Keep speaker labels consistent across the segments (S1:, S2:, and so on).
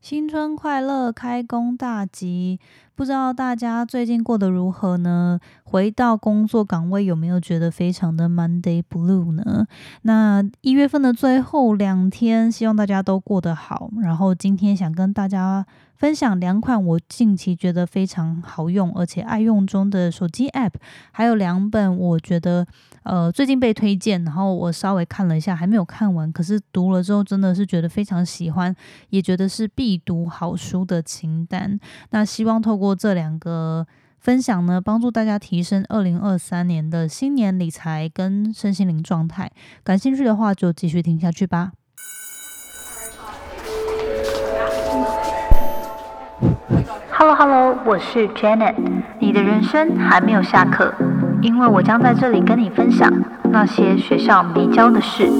S1: 新春快乐，开工大吉！不知道大家最近过得如何呢？回到工作岗位有没有觉得非常的 Monday Blue 呢？那一月份的最后两天，希望大家都过得好。然后今天想跟大家。分享两款我近期觉得非常好用而且爱用中的手机 App，还有两本我觉得呃最近被推荐，然后我稍微看了一下，还没有看完，可是读了之后真的是觉得非常喜欢，也觉得是必读好书的清单。那希望透过这两个分享呢，帮助大家提升二零二三年的新年理财跟身心灵状态。感兴趣的话就继续听下去吧。
S2: Hello Hello，我是 Janet。你的人生还没有下课，因为我将在这里跟你分享那些学校没教的事。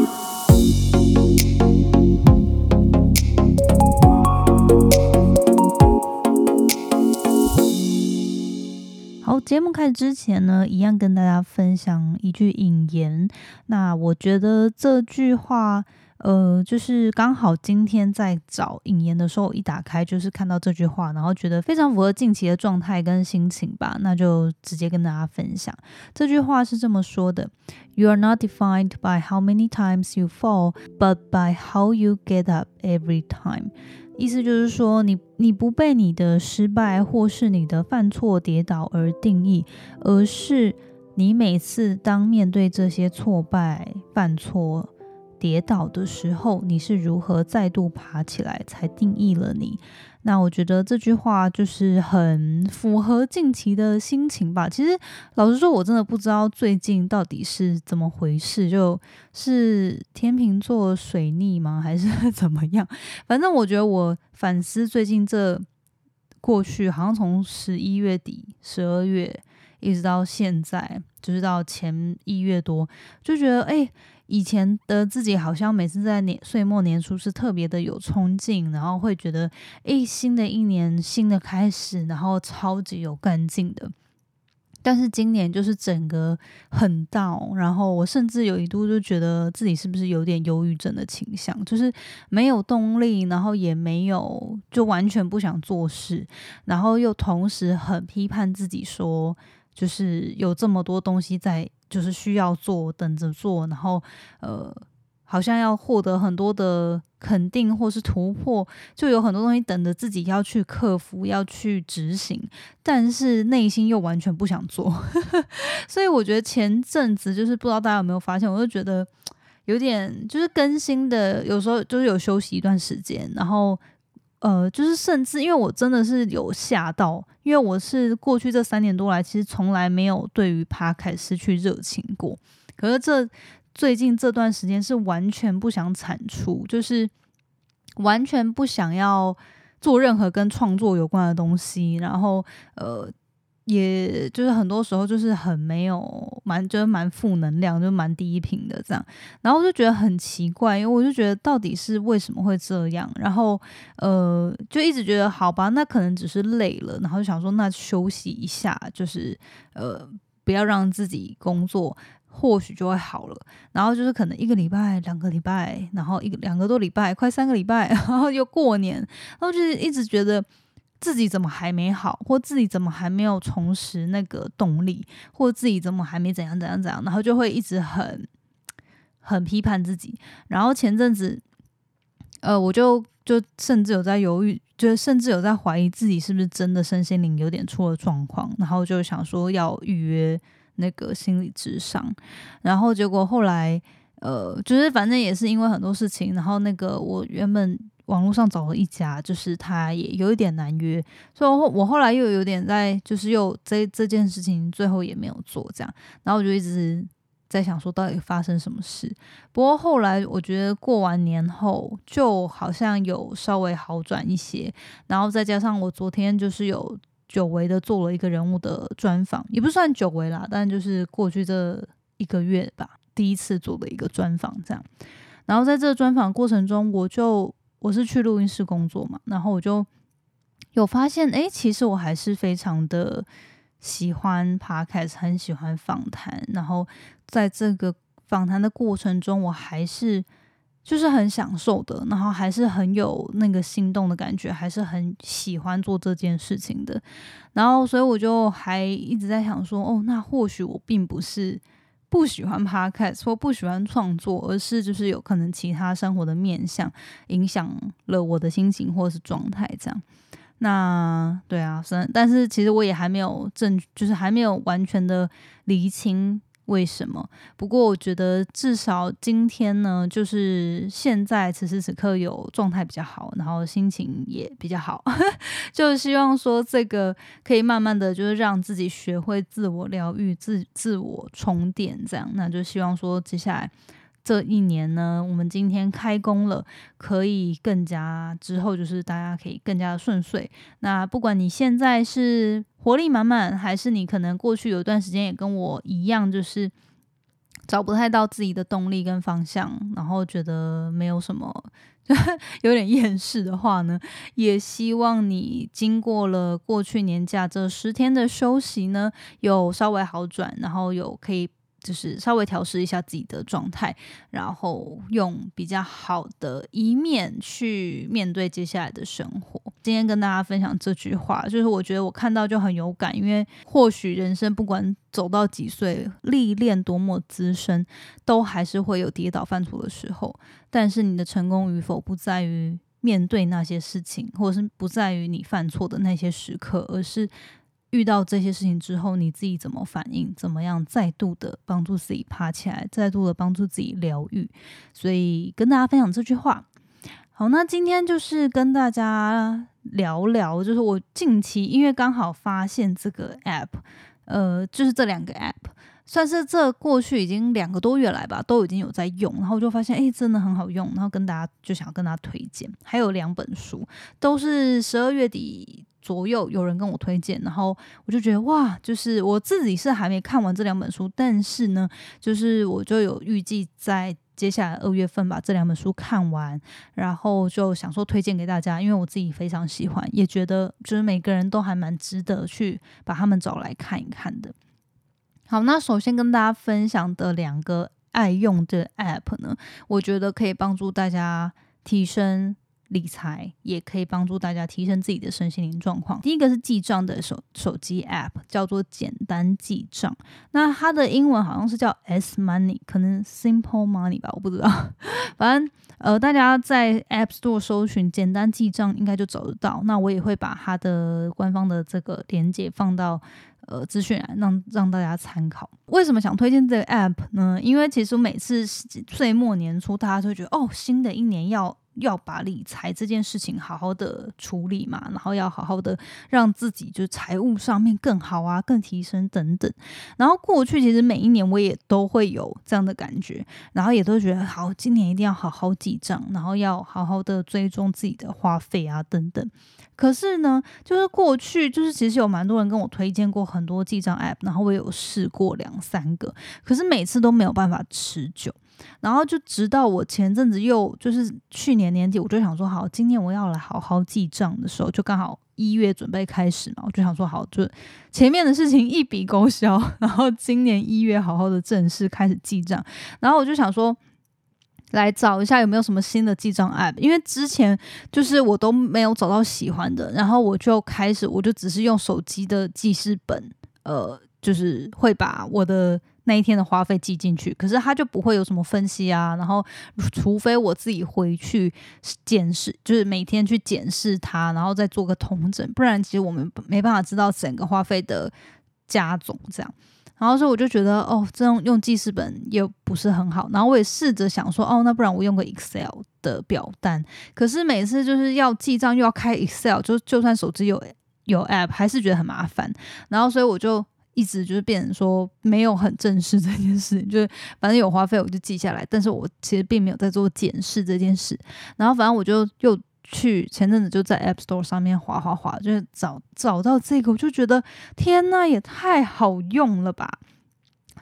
S1: 好，节目开始之前呢，一样跟大家分享一句引言。那我觉得这句话。呃，就是刚好今天在找引言的时候，一打开就是看到这句话，然后觉得非常符合近期的状态跟心情吧，那就直接跟大家分享。这句话是这么说的：You are not defined by how many times you fall, but by how you get up every time。意思就是说，你你不被你的失败或是你的犯错跌倒而定义，而是你每次当面对这些挫败、犯错。跌倒的时候，你是如何再度爬起来，才定义了你。那我觉得这句话就是很符合近期的心情吧。其实老实说，我真的不知道最近到底是怎么回事，就是天秤座水逆吗，还是 怎么样？反正我觉得我反思最近这过去，好像从十一月底、十二月一直到现在，就是到前一月多，就觉得哎。以前的自己好像每次在年岁末年初是特别的有冲劲，然后会觉得诶，新的一年新的开始，然后超级有干劲的。但是今年就是整个很到，然后我甚至有一度就觉得自己是不是有点忧郁症的倾向，就是没有动力，然后也没有就完全不想做事，然后又同时很批判自己说，就是有这么多东西在。就是需要做，等着做，然后呃，好像要获得很多的肯定或是突破，就有很多东西等着自己要去克服，要去执行，但是内心又完全不想做。所以我觉得前阵子就是不知道大家有没有发现，我就觉得有点就是更新的，有时候就是有休息一段时间，然后。呃，就是甚至因为我真的是有吓到，因为我是过去这三年多来，其实从来没有对于爬开失去热情过。可是这最近这段时间是完全不想产出，就是完全不想要做任何跟创作有关的东西，然后呃。也就是很多时候就是很没有蛮就是蛮负能量，就蛮低频的这样，然后我就觉得很奇怪，因为我就觉得到底是为什么会这样，然后呃就一直觉得好吧，那可能只是累了，然后就想说那休息一下，就是呃不要让自己工作，或许就会好了。然后就是可能一个礼拜、两个礼拜，然后一个两个多礼拜，快三个礼拜，然后又过年，然后就是一直觉得。自己怎么还没好，或自己怎么还没有重拾那个动力，或自己怎么还没怎样怎样怎样，然后就会一直很很批判自己。然后前阵子，呃，我就就甚至有在犹豫，就甚至有在怀疑自己是不是真的身心灵有点出了状况，然后就想说要预约那个心理智商。然后结果后来，呃，就是反正也是因为很多事情，然后那个我原本。网络上找了一家，就是他也有一点难约，所以我后来又有点在，就是又这这件事情最后也没有做这样，然后我就一直在想说到底发生什么事。不过后来我觉得过完年后就好像有稍微好转一些，然后再加上我昨天就是有久违的做了一个人物的专访，也不算久违啦，但就是过去这一个月吧，第一次做的一个专访这样。然后在这个专访过程中，我就。我是去录音室工作嘛，然后我就有发现，哎，其实我还是非常的喜欢 podcast，很喜欢访谈。然后在这个访谈的过程中，我还是就是很享受的，然后还是很有那个心动的感觉，还是很喜欢做这件事情的。然后，所以我就还一直在想说，哦，那或许我并不是不喜欢 podcast 或不喜欢创作，而是就是有可能其他生活的面向影响了我的心情或者是状态这样。那对啊，虽然，但是其实我也还没有正，就是还没有完全的厘清。为什么？不过我觉得至少今天呢，就是现在此时此刻有状态比较好，然后心情也比较好，就希望说这个可以慢慢的就是让自己学会自我疗愈、自自我充电，这样，那就希望说接下来。这一年呢，我们今天开工了，可以更加之后就是大家可以更加的顺遂。那不管你现在是活力满满，还是你可能过去有一段时间也跟我一样，就是找不太到自己的动力跟方向，然后觉得没有什么，有点厌世的话呢，也希望你经过了过去年假这十天的休息呢，有稍微好转，然后有可以。就是稍微调试一下自己的状态，然后用比较好的一面去面对接下来的生活。今天跟大家分享这句话，就是我觉得我看到就很有感，因为或许人生不管走到几岁，历练多么资深，都还是会有跌倒犯错的时候。但是你的成功与否，不在于面对那些事情，或者是不在于你犯错的那些时刻，而是。遇到这些事情之后，你自己怎么反应？怎么样再度的帮助自己爬起来？再度的帮助自己疗愈？所以跟大家分享这句话。好，那今天就是跟大家聊聊，就是我近期因为刚好发现这个 app，呃，就是这两个 app，算是这过去已经两个多月来吧，都已经有在用，然后就发现哎，真的很好用，然后跟大家就想跟大家推荐。还有两本书，都是十二月底。左右有人跟我推荐，然后我就觉得哇，就是我自己是还没看完这两本书，但是呢，就是我就有预计在接下来二月份把这两本书看完，然后就想说推荐给大家，因为我自己非常喜欢，也觉得就是每个人都还蛮值得去把他们找来看一看的。好，那首先跟大家分享的两个爱用的 App 呢，我觉得可以帮助大家提升。理财也可以帮助大家提升自己的身心灵状况。第一个是记账的手手机 App，叫做简单记账。那它的英文好像是叫 S Money，可能 Simple Money 吧，我不知道。反正呃，大家在 App Store 搜寻“简单记账”应该就找得到。那我也会把它的官方的这个链接放到呃资讯栏，让让大家参考。为什么想推荐这个 App 呢？因为其实每次岁末年初，大家都觉得哦，新的一年要。要把理财这件事情好好的处理嘛，然后要好好的让自己就是财务上面更好啊，更提升等等。然后过去其实每一年我也都会有这样的感觉，然后也都觉得好，今年一定要好好记账，然后要好好的追踪自己的花费啊等等。可是呢，就是过去就是其实有蛮多人跟我推荐过很多记账 app，然后我有试过两三个，可是每次都没有办法持久。然后就直到我前阵子又就是去年年底，我就想说好，今年我要来好好记账的时候，就刚好一月准备开始嘛，我就想说好，就前面的事情一笔勾销，然后今年一月好好的正式开始记账。然后我就想说，来找一下有没有什么新的记账 app，因为之前就是我都没有找到喜欢的，然后我就开始我就只是用手机的记事本，呃，就是会把我的。那一天的花费记进去，可是他就不会有什么分析啊。然后，除非我自己回去检视，就是每天去检视它，然后再做个统整，不然其实我们没办法知道整个花费的加总这样。然后，所以我就觉得，哦，这种用记事本又不是很好。然后我也试着想说，哦，那不然我用个 Excel 的表单。可是每次就是要记账又要开 Excel，就就算手机有有 App，还是觉得很麻烦。然后，所以我就。一直就是变成说没有很正视这件事，就是反正有花费我就记下来，但是我其实并没有在做检视这件事。然后反正我就又去前阵子就在 App Store 上面划划划，就是找找到这个，我就觉得天呐，也太好用了吧！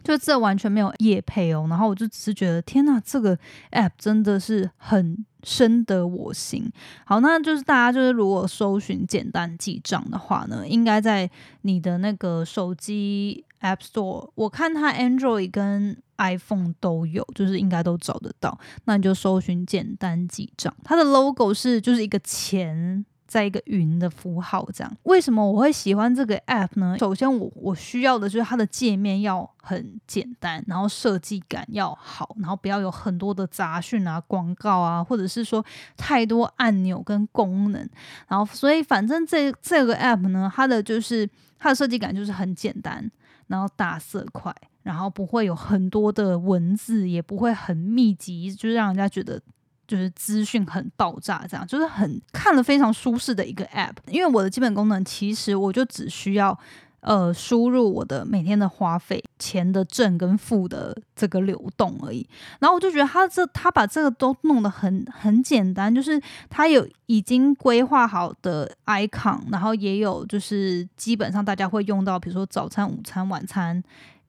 S1: 就这完全没有夜配哦，然后我就只是觉得天呐，这个 App 真的是很。深得我心。好，那就是大家就是如果搜寻简单记账的话呢，应该在你的那个手机 App Store，我看它 Android 跟 iPhone 都有，就是应该都找得到。那你就搜寻简单记账，它的 logo 是就是一个钱。在一个云的符号，这样为什么我会喜欢这个 app 呢？首先，我我需要的就是它的界面要很简单，然后设计感要好，然后不要有很多的杂讯啊、广告啊，或者是说太多按钮跟功能。然后，所以反正这这个 app 呢，它的就是它的设计感就是很简单，然后大色块，然后不会有很多的文字，也不会很密集，就让人家觉得。就是资讯很爆炸，这样就是很看了非常舒适的一个 app。因为我的基本功能其实我就只需要呃输入我的每天的花费、钱的正跟负的这个流动而已。然后我就觉得他这他把这个都弄得很很简单，就是他有已经规划好的 icon，然后也有就是基本上大家会用到，比如说早餐、午餐、晚餐。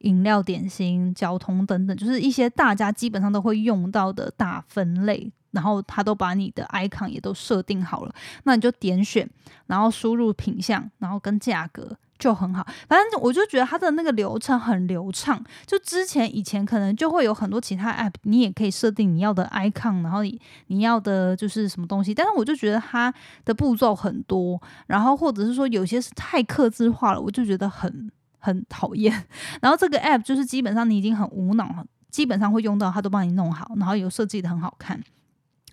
S1: 饮料、点心、交通等等，就是一些大家基本上都会用到的大分类，然后他都把你的 icon 也都设定好了，那你就点选，然后输入品相，然后跟价格就很好。反正我就觉得它的那个流程很流畅。就之前以前可能就会有很多其他 app，你也可以设定你要的 icon，然后你你要的就是什么东西，但是我就觉得它的步骤很多，然后或者是说有些是太克制化了，我就觉得很。很讨厌，然后这个 app 就是基本上你已经很无脑，基本上会用到，它都帮你弄好，然后有设计的很好看。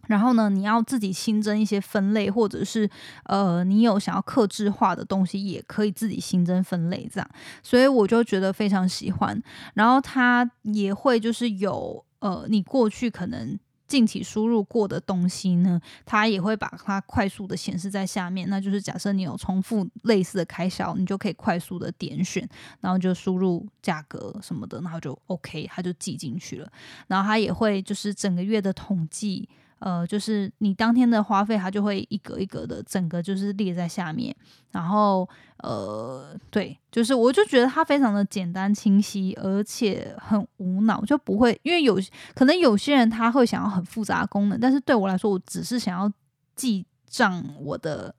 S1: 然后呢，你要自己新增一些分类，或者是呃，你有想要克制化的东西，也可以自己新增分类这样。所以我就觉得非常喜欢。然后它也会就是有呃，你过去可能。近期输入过的东西呢，它也会把它快速的显示在下面。那就是假设你有重复类似的开销，你就可以快速的点选，然后就输入价格什么的，然后就 OK，它就记进去了。然后它也会就是整个月的统计。呃，就是你当天的花费，它就会一格一格的，整个就是列在下面。然后，呃，对，就是我就觉得它非常的简单清晰，而且很无脑，就不会因为有可能有些人他会想要很复杂功能，但是对我来说，我只是想要记账我的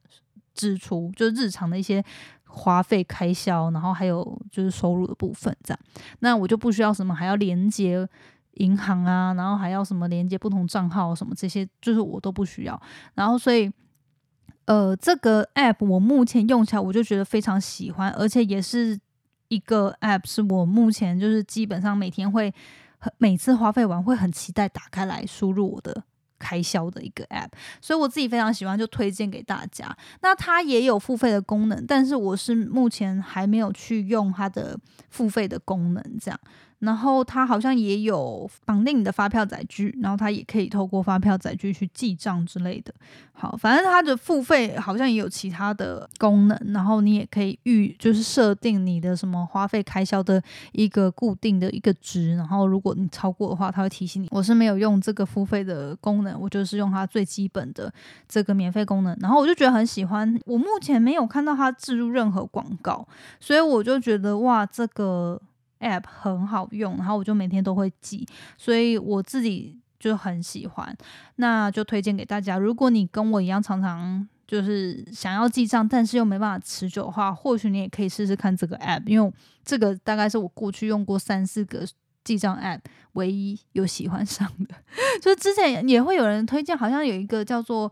S1: 支出，就是日常的一些花费开销，然后还有就是收入的部分这样，那我就不需要什么还要连接。银行啊，然后还要什么连接不同账号什么这些，就是我都不需要。然后所以，呃，这个 app 我目前用起来我就觉得非常喜欢，而且也是一个 app 是我目前就是基本上每天会每次花费完会很期待打开来输入我的开销的一个 app，所以我自己非常喜欢，就推荐给大家。那它也有付费的功能，但是我是目前还没有去用它的付费的功能，这样。然后它好像也有绑定你的发票载具，然后它也可以透过发票载具去记账之类的。好，反正它的付费好像也有其他的功能，然后你也可以预就是设定你的什么花费开销的一个固定的一个值，然后如果你超过的话，它会提醒你。我是没有用这个付费的功能，我就是用它最基本的这个免费功能，然后我就觉得很喜欢。我目前没有看到它置入任何广告，所以我就觉得哇，这个。App 很好用，然后我就每天都会记，所以我自己就很喜欢，那就推荐给大家。如果你跟我一样常常就是想要记账，但是又没办法持久的话，或许你也可以试试看这个 app，因为这个大概是我过去用过三四个记账 app 唯一有喜欢上的。就是之前也会有人推荐，好像有一个叫做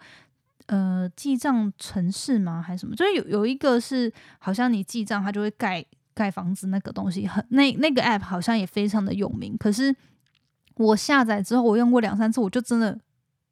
S1: 呃记账城市吗，还是什么？就是有有一个是好像你记账，它就会盖。盖房子那个东西很那那个 app 好像也非常的有名，可是我下载之后我用过两三次，我就真的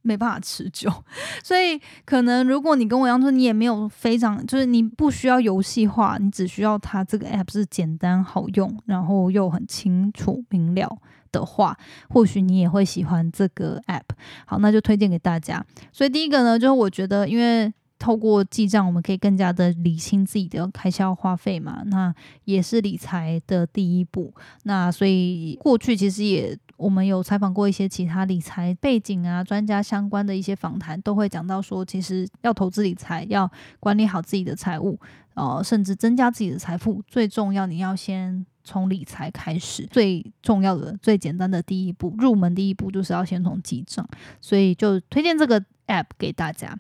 S1: 没办法持久。所以可能如果你跟我一样说你也没有非常就是你不需要游戏化，你只需要它这个 app 是简单好用，然后又很清楚明了的话，或许你也会喜欢这个 app。好，那就推荐给大家。所以第一个呢，就是我觉得因为。透过记账，我们可以更加的理清自己的开销花费嘛，那也是理财的第一步。那所以过去其实也我们有采访过一些其他理财背景啊专家相关的一些访谈，都会讲到说，其实要投资理财，要管理好自己的财务，呃，甚至增加自己的财富，最重要你要先从理财开始。最重要的、最简单的第一步，入门第一步就是要先从记账，所以就推荐这个 app 给大家。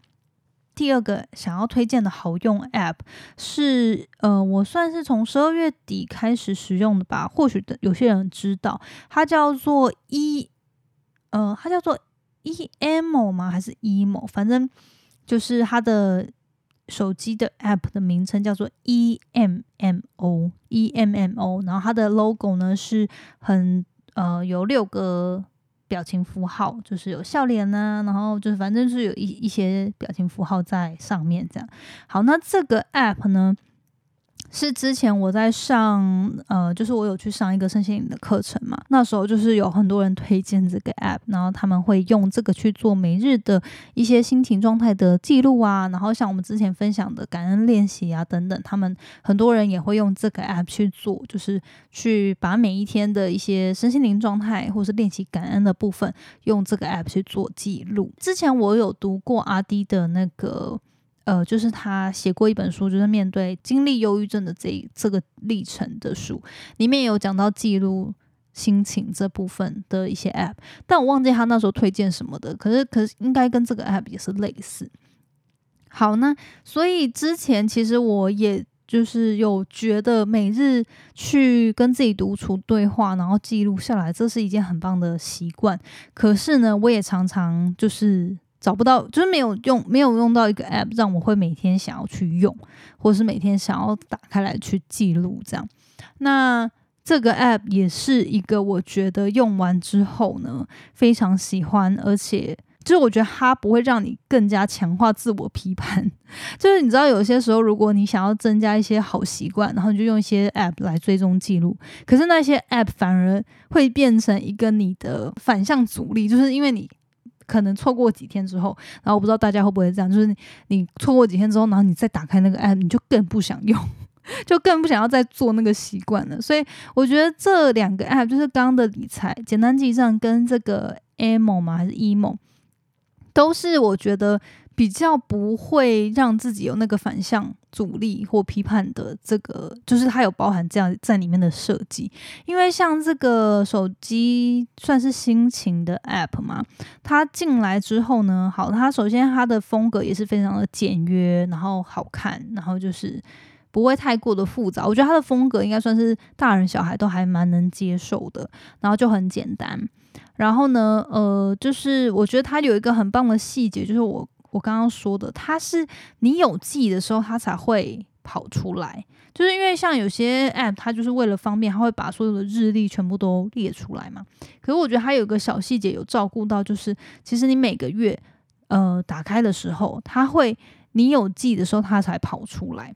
S1: 第二个想要推荐的好用 App 是，呃，我算是从十二月底开始使用的吧，或许的有些人知道，它叫做 E，呃，它叫做 Emo 吗？还是 Emo？反正就是它的手机的 App 的名称叫做 EMMO，EMMO，然后它的 logo 呢是很呃有六个。表情符号就是有笑脸呢，然后就是反正是有一一些表情符号在上面这样。好，那这个 app 呢？是之前我在上，呃，就是我有去上一个身心灵的课程嘛，那时候就是有很多人推荐这个 app，然后他们会用这个去做每日的一些心情状态的记录啊，然后像我们之前分享的感恩练习啊等等，他们很多人也会用这个 app 去做，就是去把每一天的一些身心灵状态或是练习感恩的部分，用这个 app 去做记录。之前我有读过阿迪的那个。呃，就是他写过一本书，就是面对经历忧郁症的这这个历程的书，里面有讲到记录心情这部分的一些 App，但我忘记他那时候推荐什么的，可是可是应该跟这个 App 也是类似。好，那所以之前其实我也就是有觉得每日去跟自己独处对话，然后记录下来，这是一件很棒的习惯。可是呢，我也常常就是。找不到，就是没有用，没有用到一个 app 让我会每天想要去用，或者是每天想要打开来去记录这样。那这个 app 也是一个我觉得用完之后呢，非常喜欢，而且就是我觉得它不会让你更加强化自我批判。就是你知道，有些时候如果你想要增加一些好习惯，然后你就用一些 app 来追踪记录，可是那些 app 反而会变成一个你的反向阻力，就是因为你。可能错过几天之后，然后我不知道大家会不会这样，就是你错过几天之后，然后你再打开那个 app，你就更不想用，就更不想要再做那个习惯了。所以我觉得这两个 app，就是刚刚的理财简单记账跟这个 emo 嘛，还是 emo，都是我觉得。比较不会让自己有那个反向阻力或批判的这个，就是它有包含这样在里面的设计。因为像这个手机算是心情的 app 嘛，它进来之后呢，好，它首先它的风格也是非常的简约，然后好看，然后就是不会太过的复杂。我觉得它的风格应该算是大人小孩都还蛮能接受的，然后就很简单。然后呢，呃，就是我觉得它有一个很棒的细节，就是我。我刚刚说的，它是你有记忆的时候，它才会跑出来。就是因为像有些 app，它就是为了方便，它会把所有的日历全部都列出来嘛。可是我觉得它有个小细节有照顾到，就是其实你每个月呃打开的时候，它会你有记忆的时候，它才跑出来。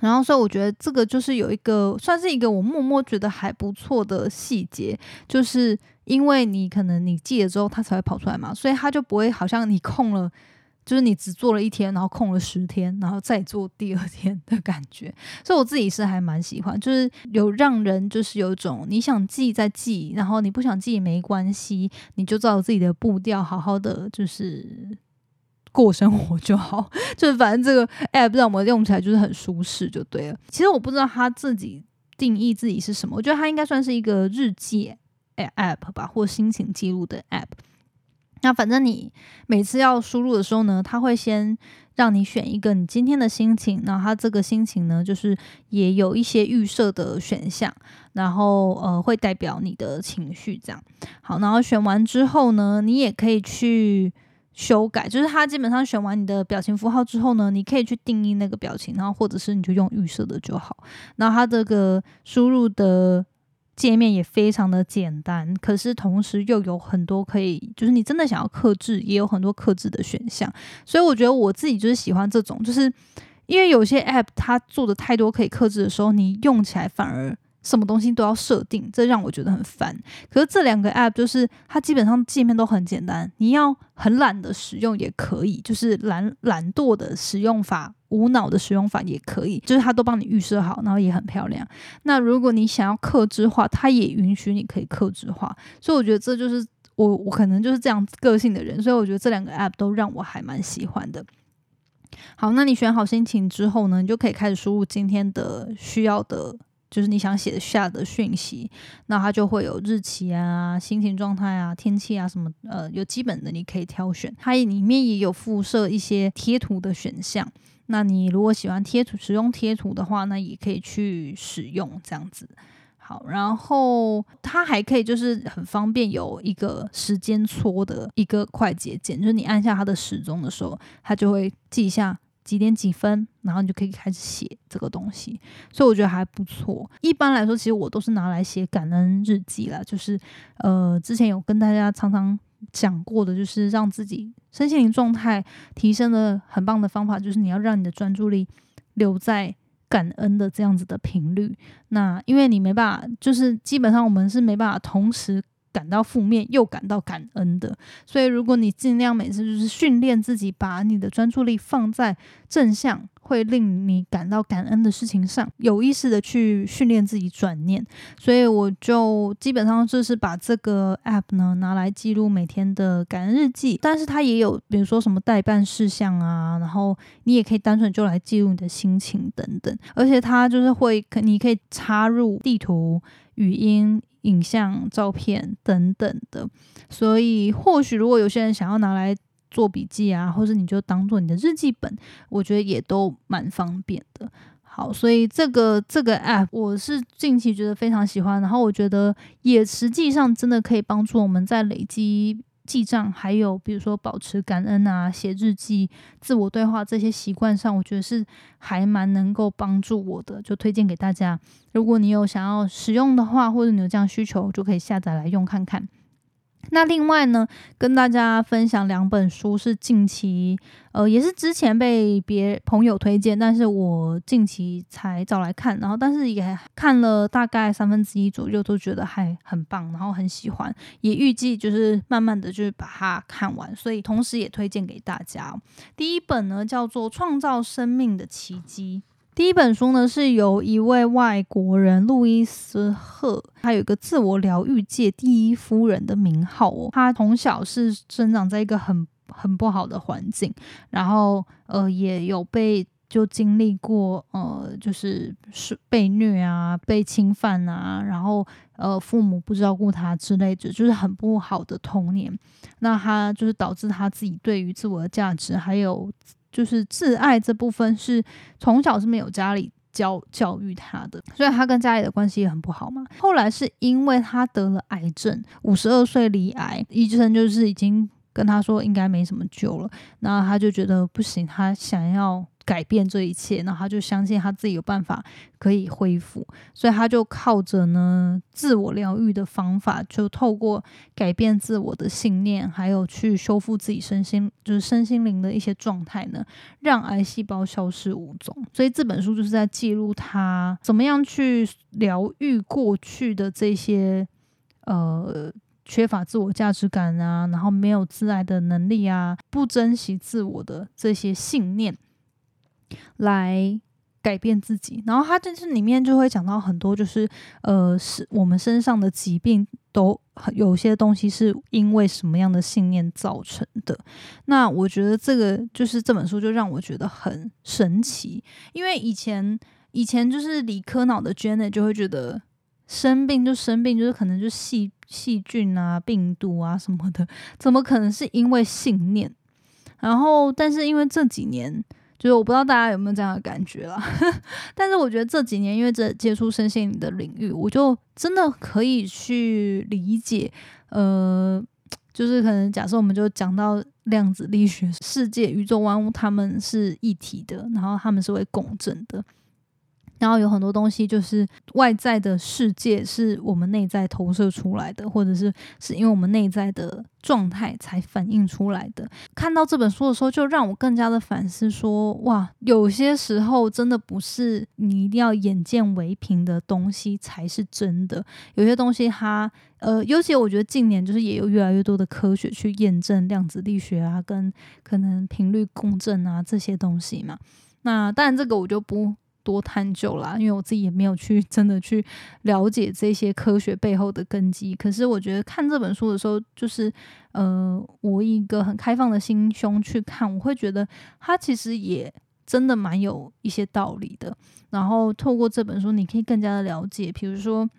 S1: 然后所以我觉得这个就是有一个算是一个我默默觉得还不错的细节，就是因为你可能你记了之后，它才会跑出来嘛，所以它就不会好像你空了。就是你只做了一天，然后空了十天，然后再做第二天的感觉，所以我自己是还蛮喜欢，就是有让人就是有一种你想记再记，然后你不想记也没关系，你就照自己的步调好好的就是过生活就好，就是反正这个 app 让我们用起来就是很舒适就对了。其实我不知道他自己定义自己是什么，我觉得他应该算是一个日记 app 吧，或心情记录的 app。那反正你每次要输入的时候呢，他会先让你选一个你今天的心情，然后他这个心情呢，就是也有一些预设的选项，然后呃会代表你的情绪这样。好，然后选完之后呢，你也可以去修改，就是它基本上选完你的表情符号之后呢，你可以去定义那个表情，然后或者是你就用预设的就好。然后它这个输入的。界面也非常的简单，可是同时又有很多可以，就是你真的想要克制，也有很多克制的选项。所以我觉得我自己就是喜欢这种，就是因为有些 App 它做的太多可以克制的时候，你用起来反而。什么东西都要设定，这让我觉得很烦。可是这两个 app 就是它基本上界面都很简单，你要很懒的使用也可以，就是懒懒惰的使用法、无脑的使用法也可以，就是它都帮你预设好，然后也很漂亮。那如果你想要克制化，它也允许你可以克制化。所以我觉得这就是我我可能就是这样个性的人，所以我觉得这两个 app 都让我还蛮喜欢的。好，那你选好心情之后呢，你就可以开始输入今天的需要的。就是你想写下的讯息，那它就会有日期啊、心情状态啊、天气啊什么，呃，有基本的你可以挑选。它里面也有附设一些贴图的选项，那你如果喜欢贴图、使用贴图的话，那也可以去使用这样子。好，然后它还可以就是很方便有一个时间戳的一个快捷键，就是你按下它的时钟的时候，它就会记一下。几点几分，然后你就可以开始写这个东西，所以我觉得还不错。一般来说，其实我都是拿来写感恩日记啦，就是呃，之前有跟大家常常讲过的，就是让自己身心灵状态提升的很棒的方法，就是你要让你的专注力留在感恩的这样子的频率。那因为你没办法，就是基本上我们是没办法同时。感到负面又感到感恩的，所以如果你尽量每次就是训练自己，把你的专注力放在正向，会令你感到感恩的事情上，有意识的去训练自己转念。所以我就基本上就是把这个 app 呢拿来记录每天的感恩日记，但是它也有比如说什么代办事项啊，然后你也可以单纯就来记录你的心情等等，而且它就是会可你可以插入地图、语音。影像、照片等等的，所以或许如果有些人想要拿来做笔记啊，或者你就当做你的日记本，我觉得也都蛮方便的。好，所以这个这个 app 我是近期觉得非常喜欢，然后我觉得也实际上真的可以帮助我们在累积。记账，还有比如说保持感恩啊、写日记、自我对话这些习惯上，我觉得是还蛮能够帮助我的，就推荐给大家。如果你有想要使用的话，或者你有这样需求，就可以下载来用看看。那另外呢，跟大家分享两本书是近期，呃，也是之前被别朋友推荐，但是我近期才找来看，然后但是也看了大概三分之一左右，都觉得还很棒，然后很喜欢，也预计就是慢慢的就是把它看完，所以同时也推荐给大家。第一本呢叫做《创造生命的奇迹》。第一本书呢，是由一位外国人路易斯赫，他有一个自我疗愈界第一夫人的名号哦。他从小是生长在一个很很不好的环境，然后呃也有被就经历过呃就是是被虐啊、被侵犯啊，然后呃父母不照顾他之类的，就是很不好的童年。那他就是导致他自己对于自我的价值还有。就是自爱这部分是从小是没有家里教教育他的，所以他跟家里的关系也很不好嘛。后来是因为他得了癌症，五十二岁离癌，医生就是已经跟他说应该没什么救了，然后他就觉得不行，他想要。改变这一切，然后他就相信他自己有办法可以恢复，所以他就靠着呢自我疗愈的方法，就透过改变自我的信念，还有去修复自己身心，就是身心灵的一些状态呢，让癌细胞消失无踪。所以这本书就是在记录他怎么样去疗愈过去的这些呃缺乏自我价值感啊，然后没有自爱的能力啊，不珍惜自我的这些信念。来改变自己，然后他就是里面就会讲到很多，就是呃，是我们身上的疾病都有些东西是因为什么样的信念造成的。那我觉得这个就是这本书就让我觉得很神奇，因为以前以前就是理科脑的 Janet 就会觉得生病就生病，就是可能就细细菌啊、病毒啊什么的，怎么可能是因为信念？然后，但是因为这几年。就是我不知道大家有没有这样的感觉啦，但是我觉得这几年因为这接触身心灵的领域，我就真的可以去理解，呃，就是可能假设我们就讲到量子力学世界、宇宙万物，它们是一体的，然后他们是会共振的。然后有很多东西就是外在的世界是我们内在投射出来的，或者是是因为我们内在的状态才反映出来的。看到这本书的时候，就让我更加的反思说：哇，有些时候真的不是你一定要眼见为凭的东西才是真的。有些东西它呃，尤其我觉得近年就是也有越来越多的科学去验证量子力学啊，跟可能频率共振啊这些东西嘛。那当然这个我就不。多探究啦，因为我自己也没有去 真的去了解这些科学背后的根基。可是我觉得看这本书的时候，就是呃，我一个很开放的心胸去看，我会觉得它其实也真的蛮有一些道理的。然后透过这本书，你可以更加的了解，比如说，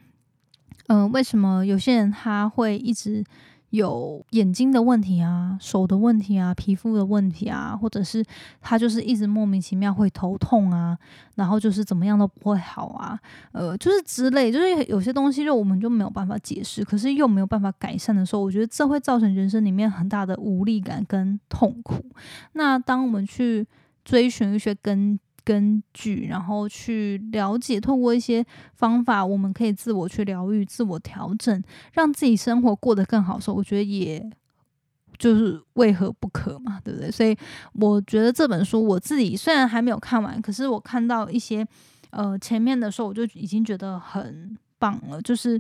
S1: 嗯，为什么有些人他会一直。有眼睛的问题啊，手的问题啊，皮肤的问题啊，或者是他就是一直莫名其妙会头痛啊，然后就是怎么样都不会好啊，呃，就是之类，就是有些东西就我们就没有办法解释，可是又没有办法改善的时候，我觉得这会造成人生里面很大的无力感跟痛苦。那当我们去追寻一些根。根据，然后去了解，透过一些方法，我们可以自我去疗愈、自我调整，让自己生活过得更好。时候，我觉得也就是为何不可嘛，对不对？所以我觉得这本书我自己虽然还没有看完，可是我看到一些呃前面的时候，我就已经觉得很棒了，就是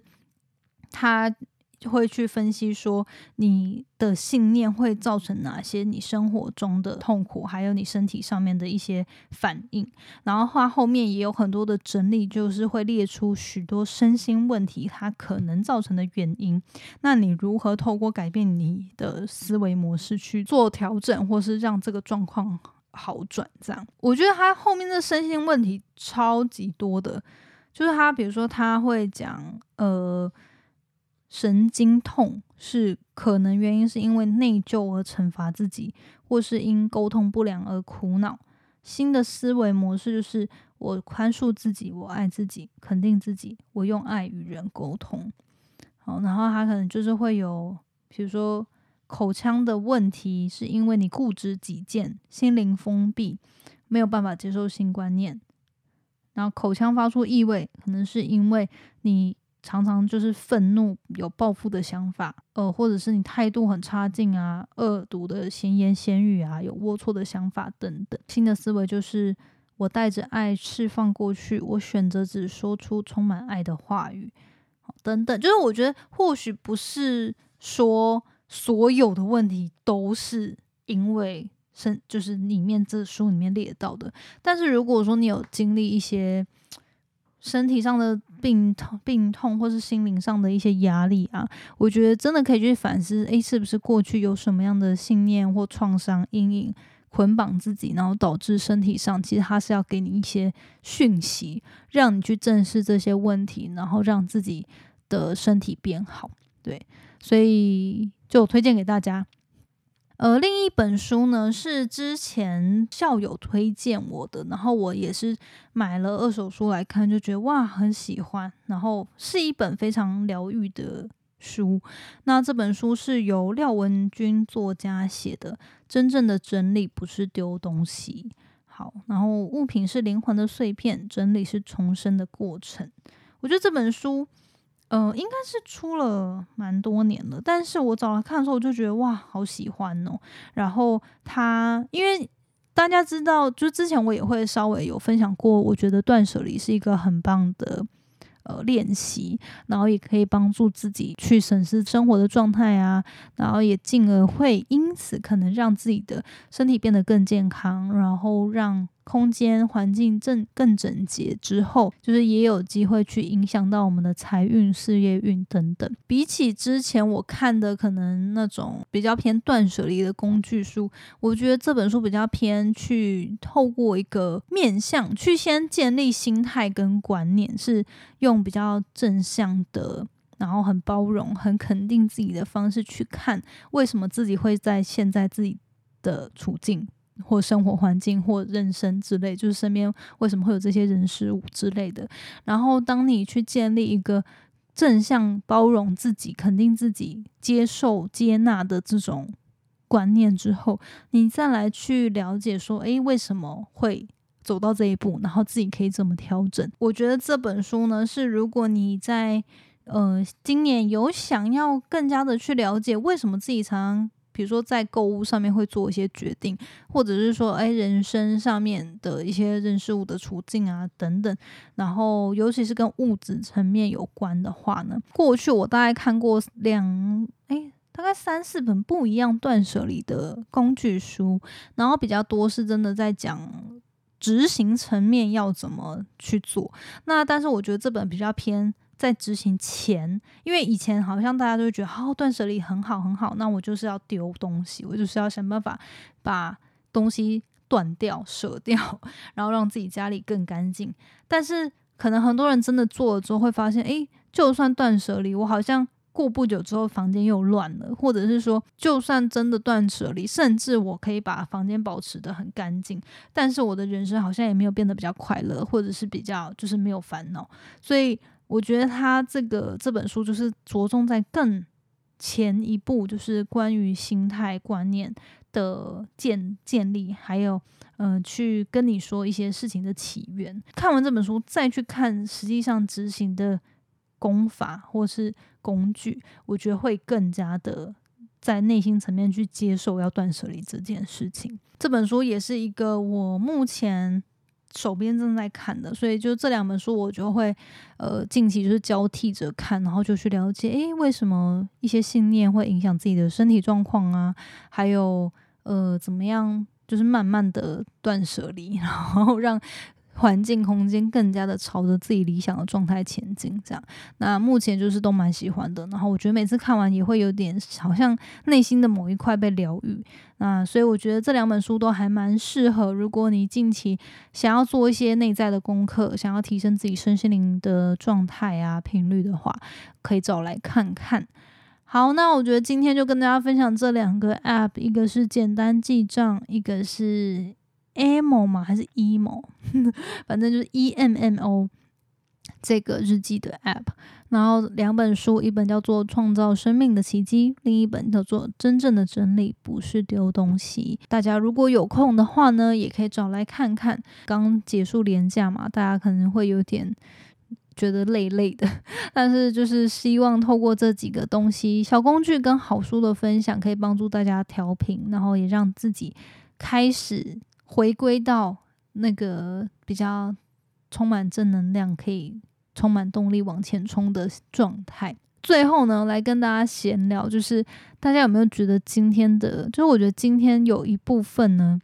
S1: 他。就会去分析说你的信念会造成哪些你生活中的痛苦，还有你身体上面的一些反应。然后话后面也有很多的整理，就是会列出许多身心问题它可能造成的原因。那你如何透过改变你的思维模式去做调整，或是让这个状况好转？这样，我觉得他后面的身心问题超级多的，就是他比如说他会讲呃。神经痛是可能原因，是因为内疚而惩罚自己，或是因沟通不良而苦恼。新的思维模式就是我宽恕自己，我爱自己，肯定自己，我用爱与人沟通。好，然后他可能就是会有，比如说口腔的问题，是因为你固执己见，心灵封闭，没有办法接受新观念。然后口腔发出异味，可能是因为你。常常就是愤怒、有报复的想法，呃，或者是你态度很差劲啊、恶毒的闲言闲语啊、有龌龊的想法等等。新的思维就是我带着爱释放过去，我选择只说出充满爱的话语，等等。就是我觉得或许不是说所有的问题都是因为身，就是里面这书里面列到的。但是如果说你有经历一些。身体上的病痛、病痛，或是心灵上的一些压力啊，我觉得真的可以去反思：诶，是不是过去有什么样的信念或创伤阴影捆绑自己，然后导致身体上其实它是要给你一些讯息，让你去正视这些问题，然后让自己的身体变好。对，所以就推荐给大家。呃，另一本书呢是之前校友推荐我的，然后我也是买了二手书来看，就觉得哇很喜欢，然后是一本非常疗愈的书。那这本书是由廖文君作家写的，《真正的整理不是丢东西》。好，然后物品是灵魂的碎片，整理是重生的过程。我觉得这本书。呃，应该是出了蛮多年了，但是我找来看的时候，我就觉得哇，好喜欢哦。然后他，因为大家知道，就之前我也会稍微有分享过，我觉得断舍离是一个很棒的呃练习，然后也可以帮助自己去审视生活的状态啊，然后也进而会因此可能让自己的身体变得更健康，然后让。空间环境正更整洁之后，就是也有机会去影响到我们的财运、事业运等等。比起之前我看的可能那种比较偏断舍离的工具书，我觉得这本书比较偏去透过一个面向去先建立心态跟观念，是用比较正向的，然后很包容、很肯定自己的方式去看为什么自己会在现在自己的处境。或生活环境，或人生之类，就是身边为什么会有这些人事物之类的。然后，当你去建立一个正向、包容自己、肯定自己、接受、接纳的这种观念之后，你再来去了解说，诶，为什么会走到这一步？然后自己可以怎么调整？我觉得这本书呢，是如果你在呃今年有想要更加的去了解为什么自己常。比如说，在购物上面会做一些决定，或者是说，哎，人生上面的一些人事物的处境啊，等等。然后，尤其是跟物质层面有关的话呢，过去我大概看过两，哎，大概三四本不一样断舍离的工具书，然后比较多是真的在讲执行层面要怎么去做。那但是我觉得这本比较偏。在执行前，因为以前好像大家都会觉得，哦，断舍离很好很好，那我就是要丢东西，我就是要想办法把东西断掉、舍掉，然后让自己家里更干净。但是可能很多人真的做了之后，会发现，诶，就算断舍离，我好像过不久之后房间又乱了，或者是说，就算真的断舍离，甚至我可以把房间保持的很干净，但是我的人生好像也没有变得比较快乐，或者是比较就是没有烦恼。所以我觉得他这个这本书就是着重在更。前一步就是关于心态观念的建建立，还有呃，去跟你说一些事情的起源。看完这本书，再去看实际上执行的功法或是工具，我觉得会更加的在内心层面去接受要断舍离这件事情。这本书也是一个我目前。手边正在看的，所以就这两本书，我就会呃近期就是交替着看，然后就去了解，诶，为什么一些信念会影响自己的身体状况啊？还有呃，怎么样，就是慢慢的断舍离，然后让。环境空间更加的朝着自己理想的状态前进，这样。那目前就是都蛮喜欢的，然后我觉得每次看完也会有点好像内心的某一块被疗愈。那所以我觉得这两本书都还蛮适合，如果你近期想要做一些内在的功课，想要提升自己身心灵的状态啊频率的话，可以找来看看。好，那我觉得今天就跟大家分享这两个 App，一个是简单记账，一个是。Emo 吗？还是 emo？反正就是 e m m o 这个日记的 app。然后两本书，一本叫做《创造生命的奇迹》，另一本叫做《真正的真理不是丢东西》。大家如果有空的话呢，也可以找来看看。刚结束廉假嘛，大家可能会有点觉得累累的，但是就是希望透过这几个东西、小工具跟好书的分享，可以帮助大家调频，然后也让自己开始。回归到那个比较充满正能量、可以充满动力往前冲的状态。最后呢，来跟大家闲聊，就是大家有没有觉得今天的，就是我觉得今天有一部分呢，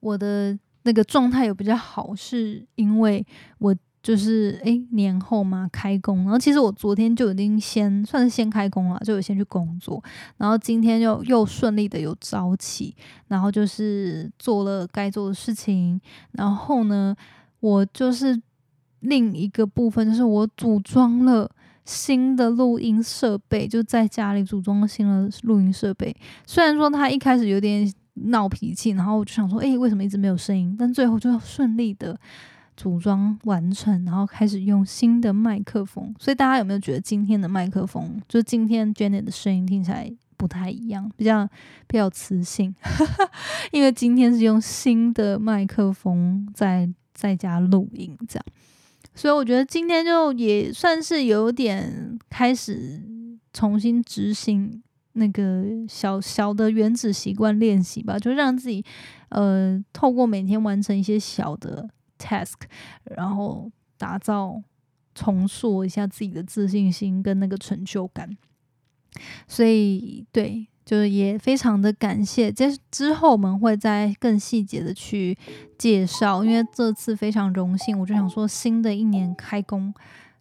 S1: 我的那个状态有比较好，是因为我。就是诶，年后嘛开工，然后其实我昨天就已经先算是先开工了，就有先去工作，然后今天又又顺利的有早起，然后就是做了该做的事情，然后呢，我就是另一个部分就是我组装了新的录音设备，就在家里组装新的录音设备，虽然说他一开始有点闹脾气，然后我就想说，诶，为什么一直没有声音？但最后就顺利的。组装完成，然后开始用新的麦克风。所以大家有没有觉得今天的麦克风，就今天 Janet 的声音听起来不太一样，比较比较磁性？因为今天是用新的麦克风在在家录音，这样。所以我觉得今天就也算是有点开始重新执行那个小小的原子习惯练习吧，就让自己呃透过每天完成一些小的。task，然后打造、重塑一下自己的自信心跟那个成就感。所以，对，就是也非常的感谢。这之后我们会再更细节的去介绍，因为这次非常荣幸，我就想说，新的一年开工，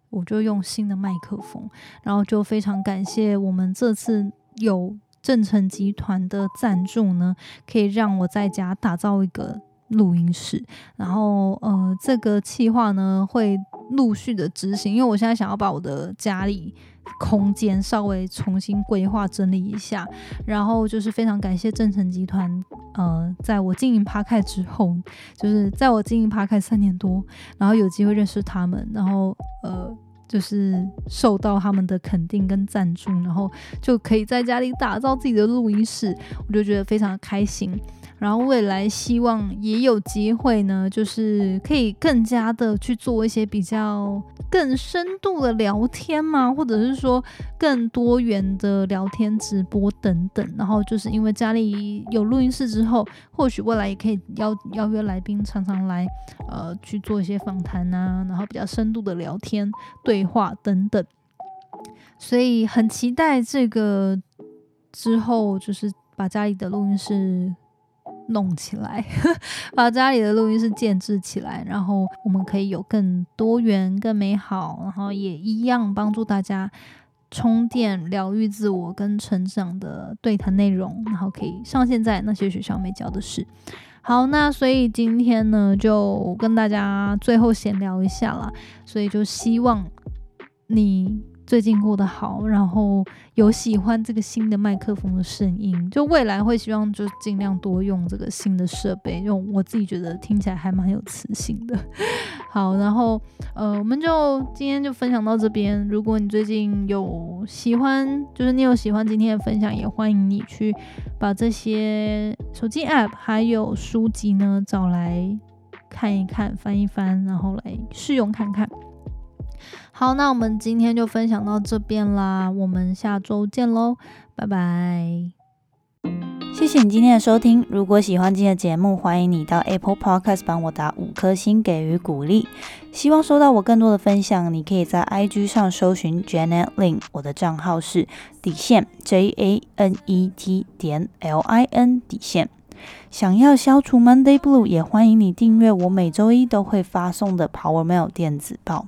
S1: 我就用新的麦克风，然后就非常感谢我们这次有正成集团的赞助呢，可以让我在家打造一个。录音室，然后呃，这个计划呢会陆续的执行，因为我现在想要把我的家里空间稍微重新规划整理一下，然后就是非常感谢正成集团，呃，在我经营趴开之后，就是在我经营趴开三年多，然后有机会认识他们，然后呃，就是受到他们的肯定跟赞助，然后就可以在家里打造自己的录音室，我就觉得非常开心。然后未来希望也有机会呢，就是可以更加的去做一些比较更深度的聊天嘛，或者是说更多元的聊天直播等等。然后就是因为家里有录音室之后，或许未来也可以邀邀约来宾常常来，呃，去做一些访谈啊，然后比较深度的聊天对话等等。所以很期待这个之后，就是把家里的录音室。弄起来，把家里的录音室建制起来，然后我们可以有更多元、更美好，然后也一样帮助大家充电、疗愈自我跟成长的对谈内容，然后可以上线在那些学校没教的事。好，那所以今天呢，就跟大家最后闲聊一下啦。所以就希望你。最近过得好，然后有喜欢这个新的麦克风的声音，就未来会希望就尽量多用这个新的设备，用我自己觉得听起来还蛮有磁性的。好，然后呃，我们就今天就分享到这边。如果你最近有喜欢，就是你有喜欢今天的分享，也欢迎你去把这些手机 App 还有书籍呢找来看一看、翻一翻，然后来试用看看。好，那我们今天就分享到这边啦，我们下周见喽，拜拜！
S2: 谢谢你今天的收听，如果喜欢今天的节目，欢迎你到 Apple Podcast 帮我打五颗星给予鼓励。希望收到我更多的分享，你可以在 IG 上搜寻 Janet Lin，我的账号是底线 J A N E T 点 L I N 底线。想要消除 Monday Blue，也欢迎你订阅我每周一都会发送的 Power Mail 电子报。